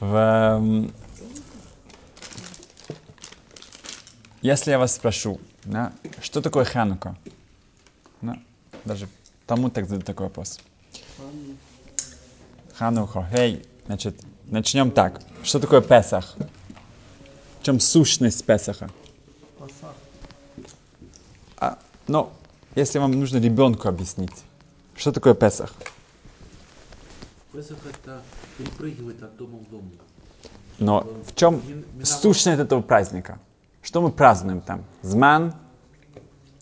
В, эм, если я вас спрошу, да, что такое Ханука? Да, даже тому так задают такой вопрос. Хануха. Эй, значит, начнем так. Что такое Песах? В чем сущность Песаха? А, ну, если вам нужно ребенку объяснить, что такое Песах? Песах это перепрыгивать от дома в дом. Но в чем сущность этого праздника? Что мы празднуем там? Зман?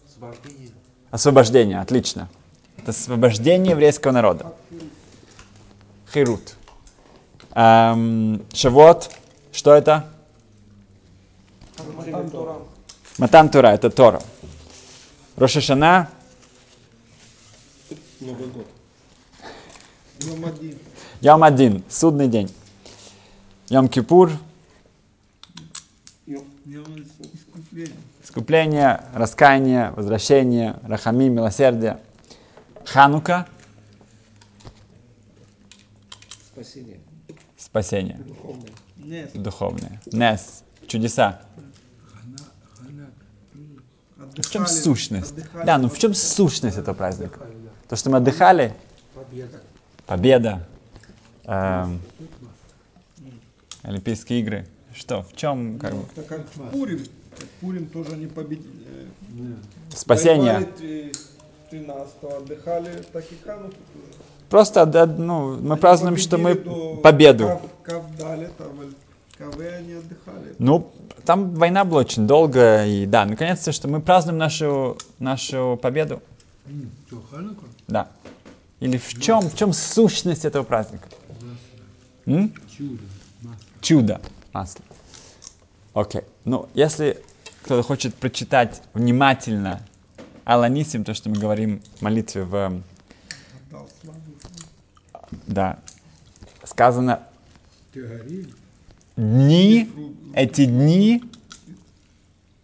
Освобождение. Освобождение, отлично. Это освобождение еврейского народа. Хирут. Эм, Шавот, что это? Матан Тура, это Тора. Рошашана, Новый год. Йом один, судный день. Йом Кипур, искупление. раскаяние, возвращение, рахами, милосердие. Ханука, Спасение. спасение, Духовное. Нет, духовное. Нес, чудеса. В чем отдыхали, сущность? отдыхали. Да, ну в чем сущность этого праздника? То, что мы отдыхали, Победа. победа, эм, Олимпийские игры. Что, в чем как бы, Так как в Пурим, Пурим тоже они победили. спасение? 13 отдыхали, тоже. Просто да, ну, мы празднуем, что мы победу. Кав- Кавдале, там, Каве они отдыхали. Ну, там война была очень долгая, и да, наконец-то, что мы празднуем нашу, нашу победу. Да. Или в чем, в чем сущность этого праздника? М? Чудо. Масло. Окей. Ну, если кто-то хочет прочитать внимательно Аланисим, то, что мы говорим в молитве в... Да. Сказано, дни, эти дни,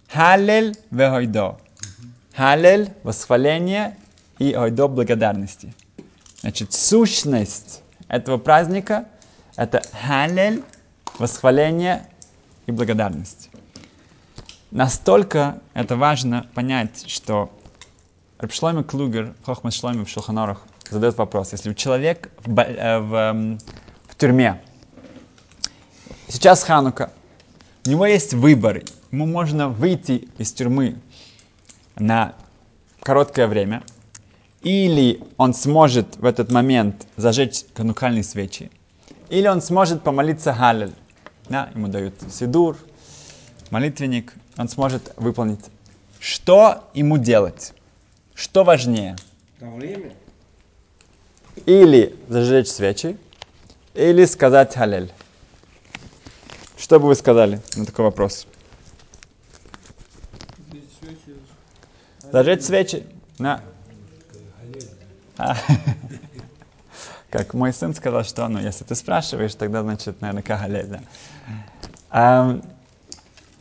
Халель вегойдо. Халель – восхваление и ойдо – благодарности. Значит, сущность этого праздника – это Халель, восхваление и благодарность. Настолько это важно понять, что Рабшлойма Клугер, Хохмас Шлойма в Шелханорах задает вопрос. Если человек в, э, в, эм, в тюрьме, сейчас Ханука, у него есть выбор, ему можно выйти из тюрьмы на короткое время, или он сможет в этот момент зажечь канукальные свечи, или он сможет помолиться Халель. Да, ему дают сидур, молитвенник, он сможет выполнить. Что ему делать? Что важнее? Время. Или зажечь свечи, или сказать Халель. Что бы вы сказали на такой вопрос? Зажечь свечи? На. А. Как мой сын сказал, что, ну, если ты спрашиваешь, тогда, значит, наверное, Кагалель, да. Ам,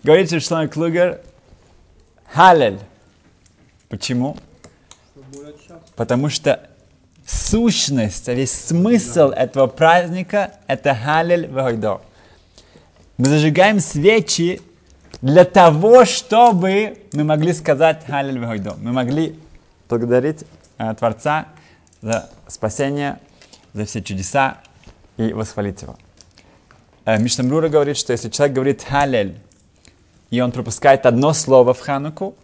Говорит Шломи Клугер, Халель. Почему? Потому что сущность, а весь смысл этого праздника – это Халель Вагойдо. Мы зажигаем свечи для того, чтобы мы могли сказать Халель Вагойдо. Мы могли благодарить э, Творца за спасение, за все чудеса и восхвалить Его. Э, Миштамрура говорит, что если человек говорит Халель, и он пропускает одно слово в Хануку,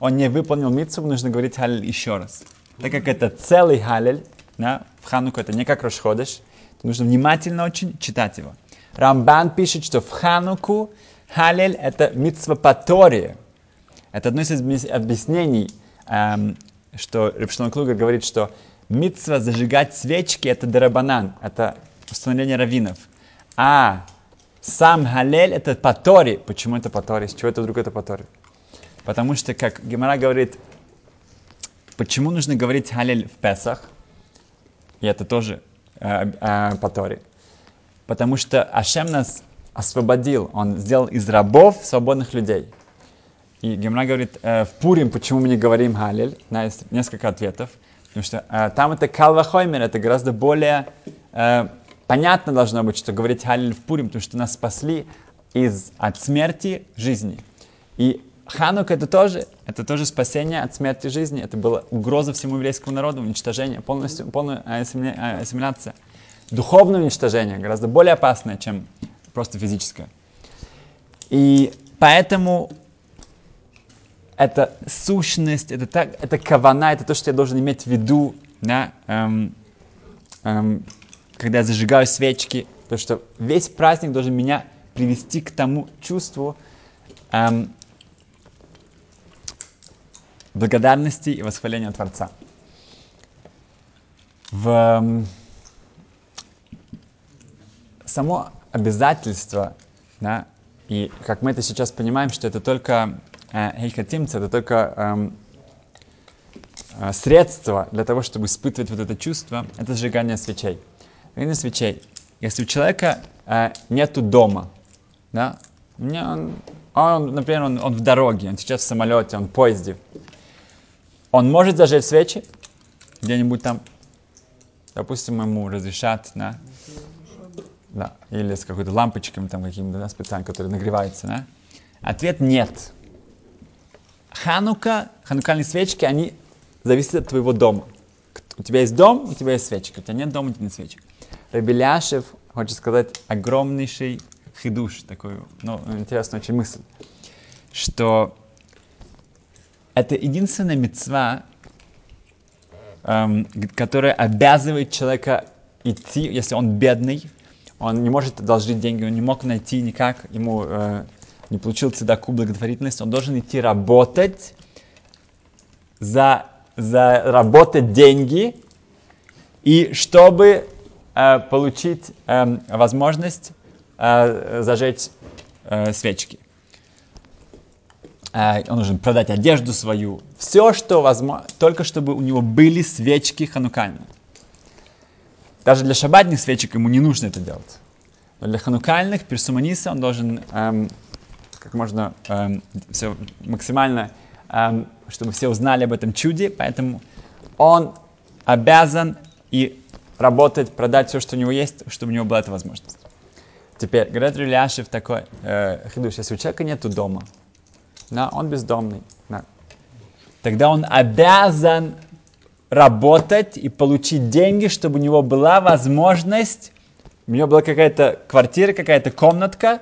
он не выполнил митцву, нужно говорить Халель еще раз. Так как это целый Халель, да, в Хануку это не как Рошходыш, нужно внимательно очень читать его. Рамбан пишет, что в Хануку Халель это митцва по. Это одно из объяс- объяснений, эм, что Репшлон Клугер говорит, что митцва зажигать свечки это дарабанан, это установление раввинов. А сам Халель это по Торе. Почему это по Торе? С чего это вдруг это по Торе? Потому что, как Гемара говорит, почему нужно говорить Халель в Песах? И это тоже э, э, по Торе. Потому что Ашем нас освободил. Он сделал из рабов свободных людей. И Гемра говорит, э, в Пурим, почему мы не говорим Халель? Да, есть несколько ответов. Потому что э, там это Калва Хоймер, это гораздо более э, понятно должно быть, что говорить Халиль в Пурим, потому что нас спасли из, от смерти жизни. И Ханук это тоже, это тоже спасение от смерти жизни. Это была угроза всему еврейскому народу, уничтожение, полностью, полная ассимиля- а, ассимиляция. Духовное уничтожение гораздо более опасное, чем просто физическое. И поэтому это сущность, это, так, это кавана, это то, что я должен иметь в виду, да, эм, эм, когда я зажигаю свечки, потому что весь праздник должен меня привести к тому чувству эм, благодарности и восхваления Творца. В эм, само обязательство, да, и как мы это сейчас понимаем, что это только Хейхатимца, это только эм, э, средство для того, чтобы испытывать вот это чувство, это сжигание свечей. Сжигание свечей. Если у человека э, нету дома, да, он, он, например, он, он в дороге, он сейчас в самолете, он в поезде, он может зажечь свечи где-нибудь там, допустим, ему разрешат, да, да, или с какой-то лампочками там какими-то, да, специально, которые нагреваются, да. Ответ нет. Ханука, ханукальные свечки, они зависят от твоего дома. У тебя есть дом, у тебя есть свечка. У тебя нет дома, у тебя нет свечек. Рабеляшев хочет сказать огромнейший хидуш, такой, ну, интересная очень мысль, что это единственная мецва, эм, которая обязывает человека идти, если он бедный, он не может одолжить деньги, он не мог найти никак, ему э, не получил цедаку благотворительности, он должен идти работать, за, заработать деньги, и чтобы э, получить э, возможность э, зажечь э, свечки. Э, он должен продать одежду свою, все, что возможно, только чтобы у него были свечки ханукальные. Даже для шабатных свечек ему не нужно это делать. Но для ханукальных, персуманиса, он должен эм, как можно эм, все максимально, эм, чтобы все узнали об этом чуде, поэтому он обязан и работать, продать все, что у него есть, чтобы у него была эта возможность. Теперь, говорят Рюляшев такой, э, хидуш, если у человека нету дома, да, он бездомный, да, тогда он обязан работать и получить деньги, чтобы у него была возможность, у него была какая-то квартира, какая-то комнатка,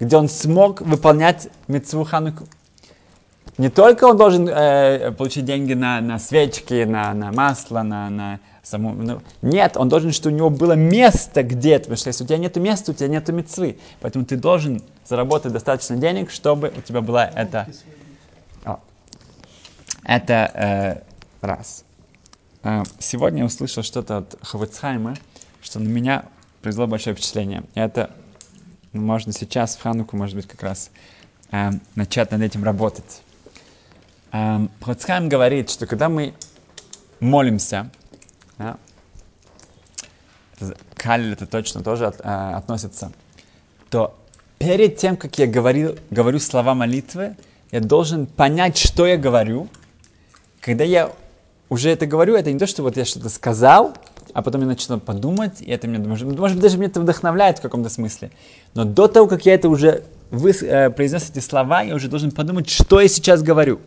где он смог выполнять митцву Хануку. Не только он должен э, получить деньги на, на свечки, на, на масло, на, на саму... Ну, нет, он должен, чтобы у него было место где-то, потому что если у тебя нет места, у тебя нет мецвы. Поэтому ты должен заработать достаточно денег, чтобы у тебя была эта... О, это э, раз. Э, сегодня я услышал что-то от Хавицхайма, что на меня произвело большое впечатление. Это можно сейчас, в Хануку, может быть, как раз э, начать над этим работать. Э, Хоцхайм говорит, что когда мы молимся, да, Каль это точно тоже от, э, относится, то перед тем, как я говорю, говорю слова молитвы, я должен понять, что я говорю. Когда я уже это говорю, это не то, что вот я что-то сказал, а потом я начну подумать, и это меня, может, может даже меня это вдохновляет в каком-то смысле. Но до того, как я это уже выс, э, произнес эти слова, я уже должен подумать, что я сейчас говорю.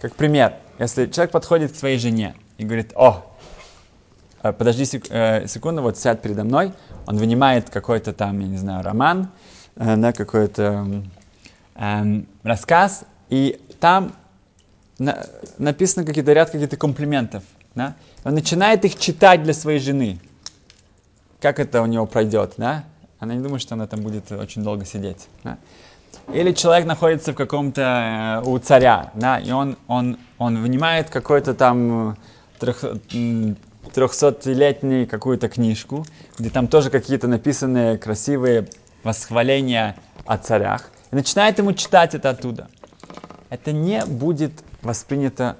Как пример, если человек подходит к своей жене и говорит, о, э, подожди сек, э, секунду, вот сядь передо мной, он вынимает какой-то там, я не знаю, роман, э, да, какой-то э, рассказ, и там на, написано какие-то ряд каких-то комплиментов. Да? Он начинает их читать для своей жены. Как это у него пройдет, да? Она не думает, что она там будет очень долго сидеть. Да? Или человек находится в каком-то э, у царя, да, и он, он, он вынимает какой-то там трех, трехсотлетний какую-то книжку, где там тоже какие-то написанные красивые восхваления о царях, и начинает ему читать это оттуда. Это не будет воспринято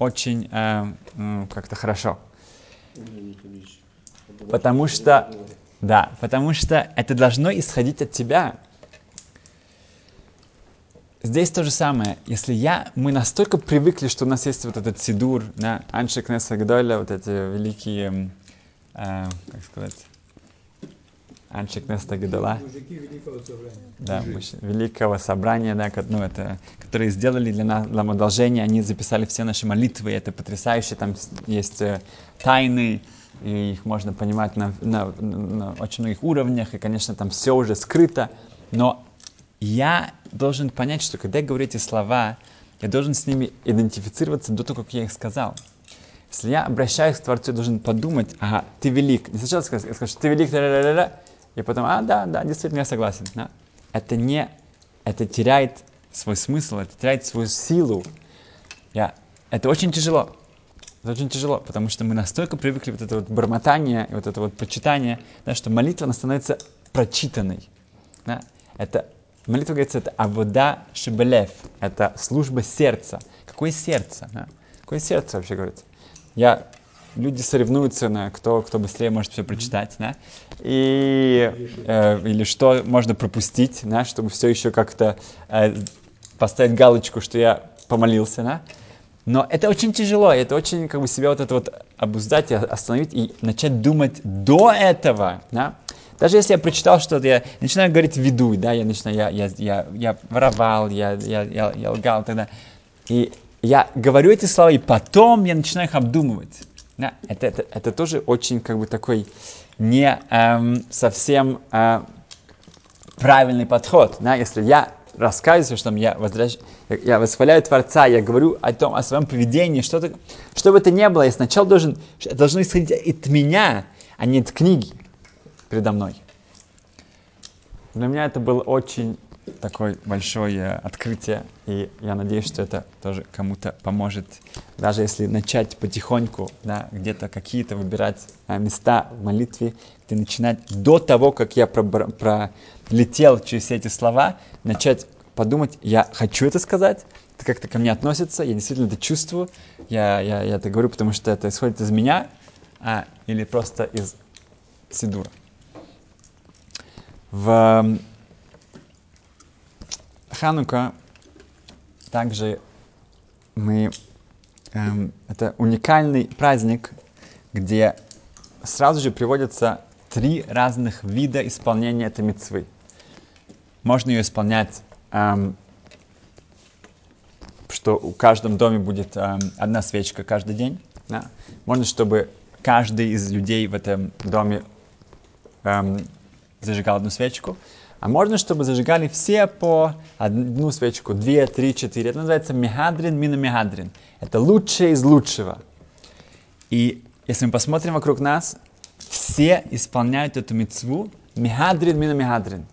очень э, как-то хорошо. Потому что, да, потому что это должно исходить от тебя. Здесь то же самое. Если я, мы настолько привыкли, что у нас есть вот этот сидур, да, Анши Кнеса вот эти великие, э, как сказать, Анчик Неста Гедала. Мужики великого собрания. Да, великого собрания, да, ну, это, которые сделали для нас нам одолжение, они записали все наши молитвы, это потрясающе, там есть э, тайны, и их можно понимать на, на- на очень многих уровнях, и, конечно, там все уже скрыто, но я должен понять, что когда я говорю эти слова, я должен с ними идентифицироваться до того, как я их сказал. Если я обращаюсь к Творцу, я должен подумать, ага, ты велик. Не сначала сказать, ты велик, ля-ля-ля-ля, и потом, а, да, да, действительно, я согласен. Да. Это не, это теряет свой смысл, это теряет свою силу. Я, это очень тяжело. Это очень тяжело, потому что мы настолько привыкли вот это вот бормотание, вот это вот почитание, да, что молитва, она становится прочитанной. Да. Это, молитва, говорится, это авода шебелев, это служба сердца. Какое сердце? Да? Какое сердце вообще говорится? Я, люди соревнуются на кто, кто быстрее может все прочитать, да? И, э, или что можно пропустить, да, чтобы все еще как-то э, поставить галочку, что я помолился, да? Но это очень тяжело, это очень как бы себя вот это вот обуздать остановить и начать думать до этого, да? Даже если я прочитал что-то, я начинаю говорить виду, да, я начинаю, я, я, я, я воровал, я, я, я, я лгал тогда. И я говорю эти слова, и потом я начинаю их обдумывать. Да, это, это, это тоже очень как бы такой не эм, совсем э, правильный подход. Да? Если я рассказываю, что я, возвращ... я, восхваляю Творца, я говорю о том, о своем поведении, что-то, что бы это ни было, я сначала должен, должно исходить от меня, а не от книги передо мной. Для меня это было очень такое большое открытие, и я надеюсь, что это тоже кому-то поможет, даже если начать потихоньку, да, где-то какие-то выбирать а, места в молитве, где начинать до того, как я пролетел через все эти слова, начать подумать, я хочу это сказать, это как-то ко мне относится, я действительно это чувствую, я, я, я это говорю, потому что это исходит из меня, а, или просто из Сидура. В Ханука также мы... эм, это уникальный праздник, где сразу же приводятся три разных вида исполнения этой мецвы. Можно ее исполнять, эм, что у каждом доме будет эм, одна свечка каждый день. да. Можно, чтобы каждый из людей в этом доме эм, зажигал одну свечку. А можно, чтобы зажигали все по одну свечку, две, три, четыре. Это называется мехадрин, мина мехадрин. Это лучшее из лучшего. И если мы посмотрим вокруг нас, все исполняют эту мецву мехадрин, мина мехадрин.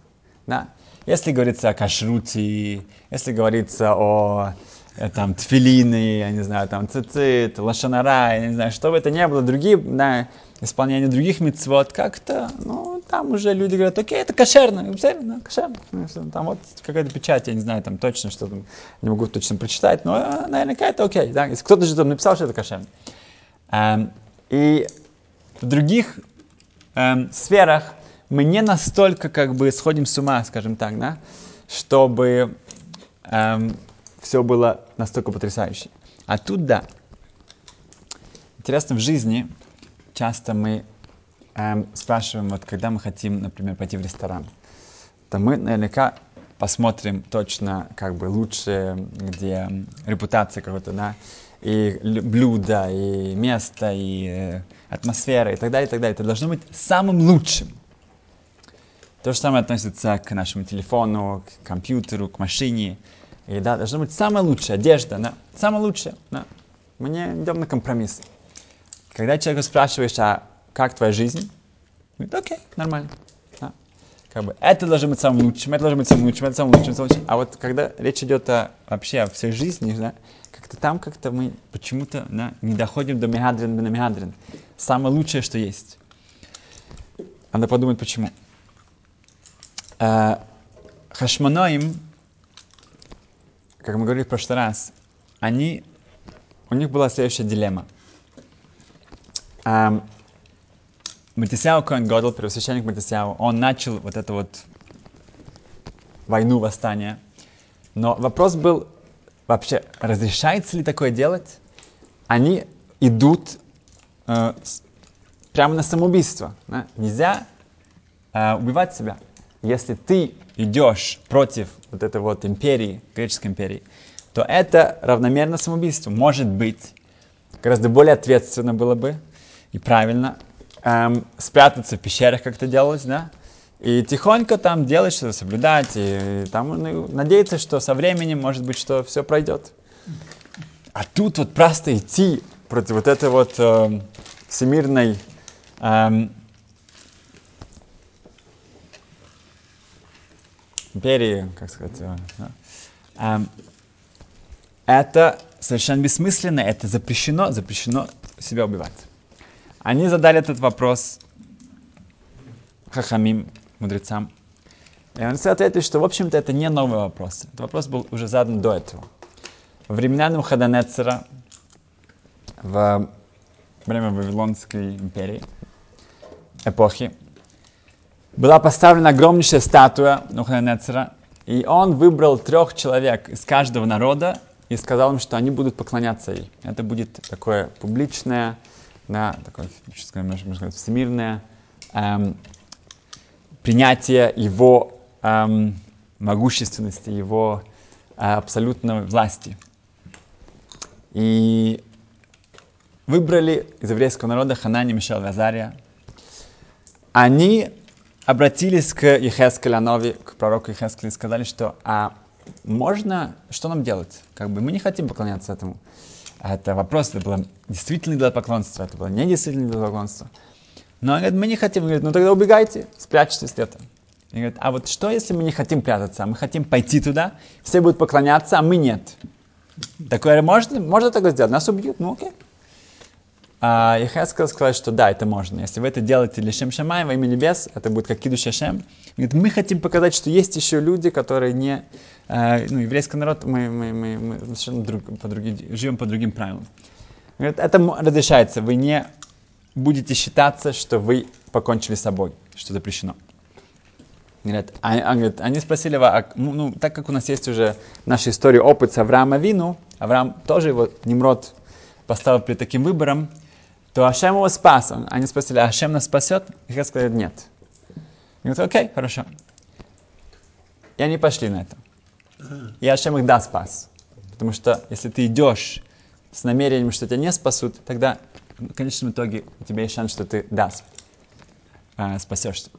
Да? Если говорится о кашруте, если говорится о э, там тфилины, я не знаю, там цицит, лошанара, я не знаю, что бы это ни было, другие, да, исполнение других мецвод, как-то, ну, там уже люди говорят, окей, это кошерно, да, кошерно. Там вот какая-то печать, я не знаю, там точно, что там, не могу точно прочитать, но э, наверняка это окей, да, если кто-то же там написал, что это кошерно. Эм, и в других эм, сферах мы не настолько как бы сходим с ума, скажем так, да, чтобы все было настолько потрясающе. А тут да. Интересно, в жизни часто мы эм, спрашиваем, вот когда мы хотим, например, пойти в ресторан, то мы наверняка посмотрим точно как бы лучше, где репутация какой-то, да, и лю- блюдо, и место, и э, атмосфера, и так далее, и так далее. Это должно быть самым лучшим. То же самое относится к нашему телефону, к компьютеру, к машине. И да, должно быть самое лучшее, одежда, да, самое лучшее, да. Мы не идем на компромисс. Когда человека спрашиваешь, а как твоя жизнь? Говорит, окей, нормально. Да. Как бы, это должно быть самым лучшим, это должно быть самым лучшим, это самым лучшим, самым лучшим. А вот когда речь идет о, вообще о всей жизни, да, как-то там как-то мы почему-то да, не доходим до мегадрин, до мегадрин. Самое лучшее, что есть. Надо подумать, почему. Э, Хашманоим, как мы говорили в прошлый раз, они, у них была следующая дилемма. Матисяу Коэн Годл, первосвященник Матисяу, он начал вот эту вот войну, восстание. Но вопрос был, вообще, разрешается ли такое делать? Они идут э, с- прямо на самоубийство. да? Нельзя э, убивать себя. Если ты идешь против вот этой вот империи, греческой империи, то это равномерно самоубийству. Может быть, гораздо более ответственно было бы и правильно эм, спрятаться в пещерах, как это делалось, да, и тихонько там делать что-то, соблюдать, и, и там ну, надеяться, что со временем, может быть, что все пройдет. А тут вот просто идти против вот этой вот эм, всемирной эм, империи, как сказать, э, да, эм, это совершенно бессмысленно, это запрещено, запрещено себя убивать. Они задали этот вопрос Хахамим, мудрецам. И он ответил, что, в общем-то, это не новый вопрос. Этот вопрос был уже задан до этого. Во времена Навуходонецера, в время Вавилонской империи, эпохи, была поставлена огромнейшая статуя Навуходонецера, и он выбрал трех человек из каждого народа и сказал им, что они будут поклоняться ей. Это будет такое публичное, да, такое, можно сказать, всемирное эм, принятие его эм, могущественности, его э, абсолютной власти. И выбрали из еврейского народа Ханани, Мишел и Азария. Они обратились к Ехескелянове, к пророку Ехескелю и сказали, что а можно, что нам делать? Как бы мы не хотим поклоняться этому. Это вопрос, это было действительно для поклонства, это было не действительно для поклонства. Но он говорит, мы не хотим. Он говорит, ну тогда убегайте, спрячьтесь где-то. И говорит, а вот что, если мы не хотим прятаться, а мы хотим пойти туда, все будут поклоняться, а мы нет? Такое можно, можно такое сделать, нас убьют, ну окей. А Ехескел сказал, что да, это можно. Если вы это делаете для Шем Шамай во имя небес, это будет как Киду Шашем. Говорит, мы хотим показать, что есть еще люди, которые не... Э, ну, еврейский народ, мы, мы, мы, мы совершенно друг, по другим, живем по другим правилам. Говорит, это разрешается, вы не будете считаться, что вы покончили с собой, что запрещено. Говорят, а, а, говорит, они спросили, а, ну, ну, так как у нас есть уже в нашей истории опыт с Авраама Вину, Авраам тоже его, Немрод, поставил перед таким выбором, то Ашем его спас. Они спросили, а Ашем нас спасет? И я сказал, нет. И говорит, окей, хорошо. И они пошли на это. И Ашем их да спас. Потому что если ты идешь с намерением, что тебя не спасут, тогда в конечном итоге у тебя есть шанс, что ты, да, э, спасешься.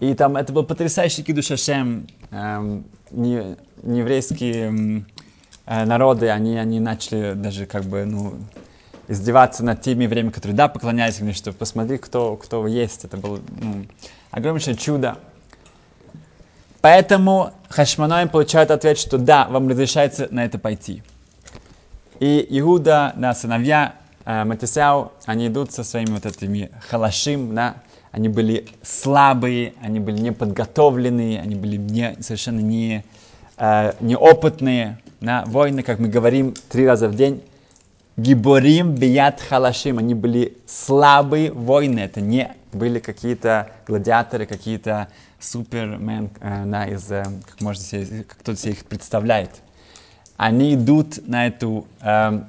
И там это был потрясающий кидуш Ашем. Эм, не, нееврейские э, народы, они, они начали даже как бы, ну, издеваться над теми евреями, которые, да, говорили, что посмотри, кто, кто есть. Это было ну, огромнейшее чудо. Поэтому Хашманоим получает ответ, что да, вам разрешается на это пойти. И Иуда, да, сыновья э, Матисяу, они идут со своими вот этими халашим, да, они были слабые, они были неподготовленные, они были не, совершенно не, э, неопытные. Да, воины, как мы говорим три раза в день, гиборим бият халашим, они были слабые воины, это не были какие-то гладиаторы, какие-то супермен, э, да, из, э, как, можно себе, как кто-то себе их представляет. Они идут на эту э,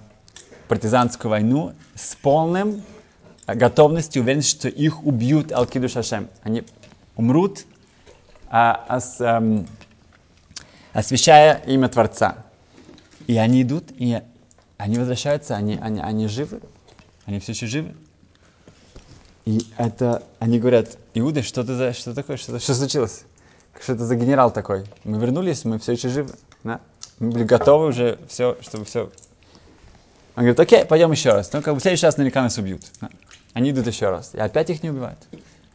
партизанскую войну с полным готовностью, уверенностью, что их убьют Алкиду Шашем. Они умрут, а, ос, эм, освящая имя Творца. И они идут, и они возвращаются, они, они, они живы, они все еще живы. И это, они говорят, Иуда, что ты за, что такое, что, что случилось? Что это за генерал такой? Мы вернулись, мы все еще живы. Да? Мы были готовы уже, все, чтобы все он говорит, окей, пойдем еще раз. Ну, как бы в следующий раз наверняка нас убьют. Они идут еще раз. И опять их не убивают.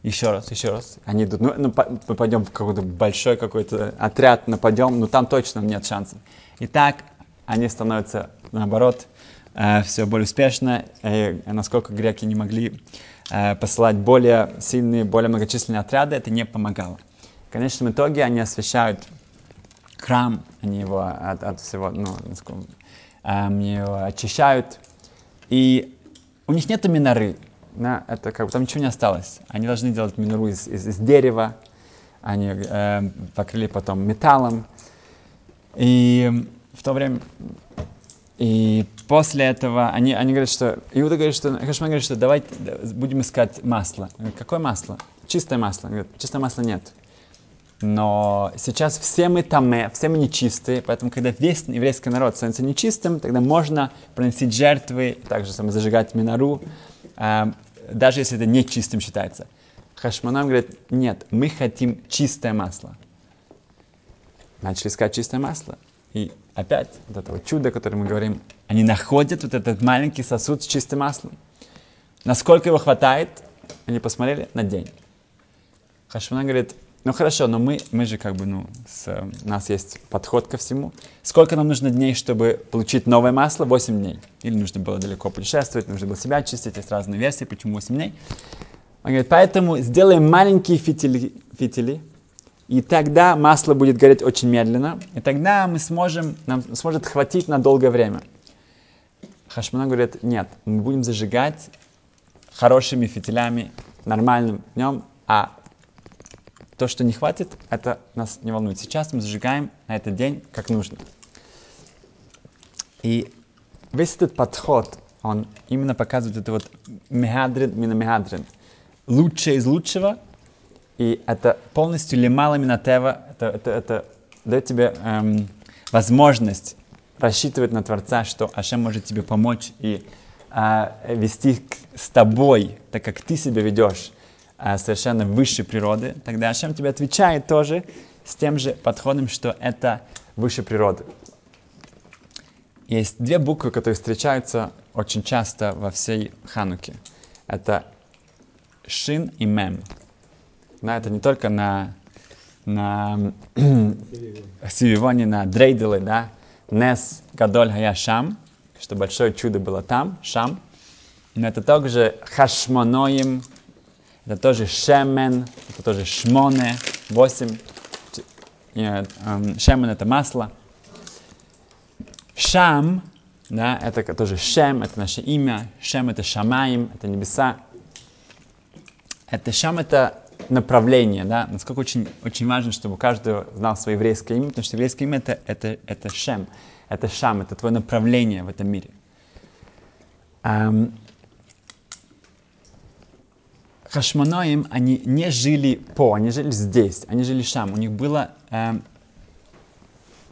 Еще раз, еще раз. Они идут. Ну, ну мы пойдем в какой-то большой какой-то отряд, нападем, но там точно нет шансов. И так они становятся, наоборот, э, все более успешно. И насколько греки не могли э, посылать более сильные, более многочисленные отряды, это не помогало. В конечном итоге они освещают храм, они его от, от всего, ну, они его очищают. И у них нет миноры. Да, это как бы там ничего не осталось. Они должны делать минору из, из, из дерева. Они э, покрыли потом металлом. И в то время И после этого они, они говорят, что Иуда говорит, что Хашман говорит, что давайте да, будем искать масло. Говорит, какое масло? Чистое масло. Говорит, чистое масла нет. Но сейчас все мы таме, все мы нечистые, поэтому когда весь еврейский народ становится нечистым, тогда можно приносить жертвы, также самое зажигать минару, э, даже если это нечистым считается. Хашманам говорит, нет, мы хотим чистое масло. Начали искать чистое масло. И опять вот это вот чудо, о котором мы говорим, они находят вот этот маленький сосуд с чистым маслом. Насколько его хватает, они посмотрели на день. Хашмана говорит, ну хорошо, но мы, мы же как бы, ну, с, у нас есть подход ко всему. Сколько нам нужно дней, чтобы получить новое масло? 8 дней. Или нужно было далеко путешествовать, нужно было себя очистить, есть разные версии, почему 8 дней. Он говорит, поэтому сделаем маленькие фитили, фитили и тогда масло будет гореть очень медленно, и тогда мы сможем, нам сможет хватить на долгое время. Хашмана говорит, нет, мы будем зажигать хорошими фитилями, нормальным днем, а то, что не хватит, это нас не волнует. Сейчас мы зажигаем на этот день как нужно. И весь этот подход, он именно показывает это вот мегадрин, мина мегадрин. Лучшее из лучшего, и это полностью лимала минатева, это, это, это дает тебе эм, возможность рассчитывать на Творца, что Ашем может тебе помочь и э, вести с тобой, так как ты себя ведешь э, совершенно высшей природы, тогда Ашем тебе отвечает тоже с тем же подходом, что это выше природы. Есть две буквы, которые встречаются очень часто во всей Хануке. Это Шин и Мем. Да, это не только на, на Сививоне, на Дрейделе, да, Нес Гадоль Хая Шам, что большое чудо было там, Шам, но это также Хашмоноим, это тоже Шемен, это тоже Шмоне, 8. Шемен это масло. Шам, да, это тоже Шем, это наше имя. Шем это Шамаим, это небеса. Это Шам это направление, да, насколько очень, очень важно, чтобы каждый знал свое еврейское имя, потому что еврейское имя это, это, это Шем, это Шам, это твое направление в этом мире. Um, Хашманоим, они не жили по, они жили здесь, они жили Шам, у них была эм,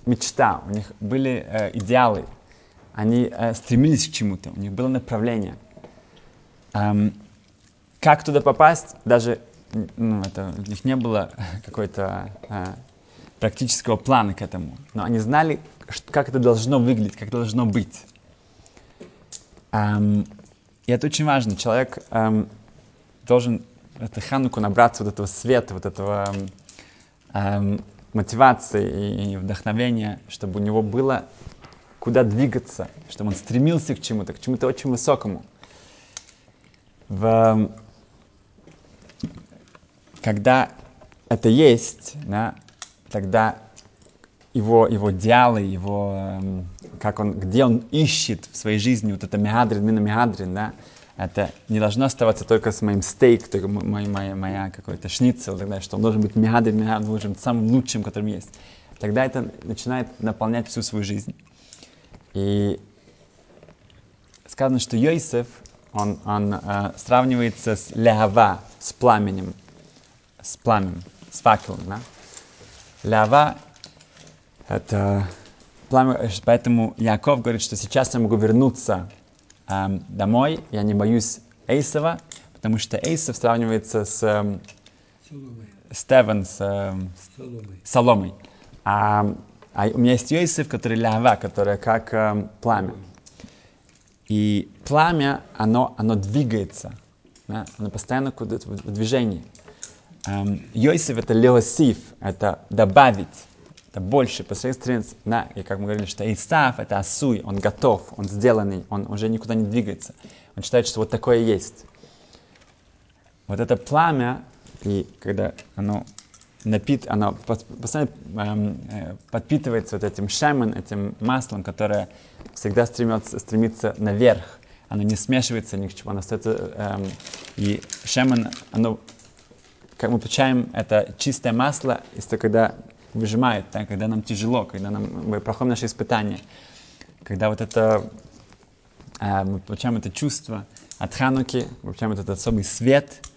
мечта, у них были э, идеалы, они э, стремились к чему-то, у них было направление. Эм, как туда попасть, даже ну, это, у них не было какой-то э, практического плана к этому, но они знали, как это должно выглядеть, как это должно быть. Эм, и это очень важно. Человек эм, должен это хануку набраться вот этого света, вот этого эм, мотивации и, вдохновения, чтобы у него было куда двигаться, чтобы он стремился к чему-то, к чему-то очень высокому. В, когда это есть, да, тогда его, его диалы, его, эм, как он, где он ищет в своей жизни вот это мегадрин, мина мегадрин, да, это не должно оставаться только с моим стейк, только моя, моя, моя какой-то шницел, тогда, что он должен быть мегадрин, мегадрин, должен быть самым лучшим, которым есть. Тогда это начинает наполнять всю свою жизнь. И сказано, что Йосиф, он, он э, сравнивается с лягава, с пламенем, с пламенем, с факелом. Да? Лява — это пламя, поэтому Яков говорит, что сейчас я могу вернуться эм, домой, я не боюсь Эйсова, потому что Эйсов сравнивается с эм, Стевен, с эм, Соломой. А, а у меня есть Йосиф, который лява, которая как эм, пламя. И пламя, оно, оно двигается, да? оно постоянно куда-то в движении. Эм, Йосиф это леосиф, это добавить, это больше посредством, да, и как мы говорили, что Исаф это асуй, он готов, он сделанный, он уже никуда не двигается. Он считает, что вот такое есть. Вот это пламя, и когда оно напит, оно постоянно эм, э, подпитывается вот этим шемен, этим маслом, которое всегда стремится, стремится наверх. Оно не смешивается ни к чему, оно остается, эм, и шемен, оно как мы получаем это чистое масло, если когда выжимает, да, когда нам тяжело, когда нам, мы проходим наши испытания. когда вот это, а, мы получаем это чувство от Хануки, мы получаем этот особый свет,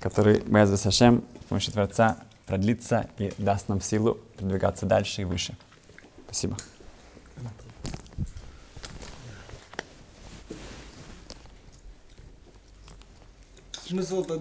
который, Беза Сашем, с помощью Творца продлится и даст нам силу продвигаться дальше и выше. Спасибо. Смысл-то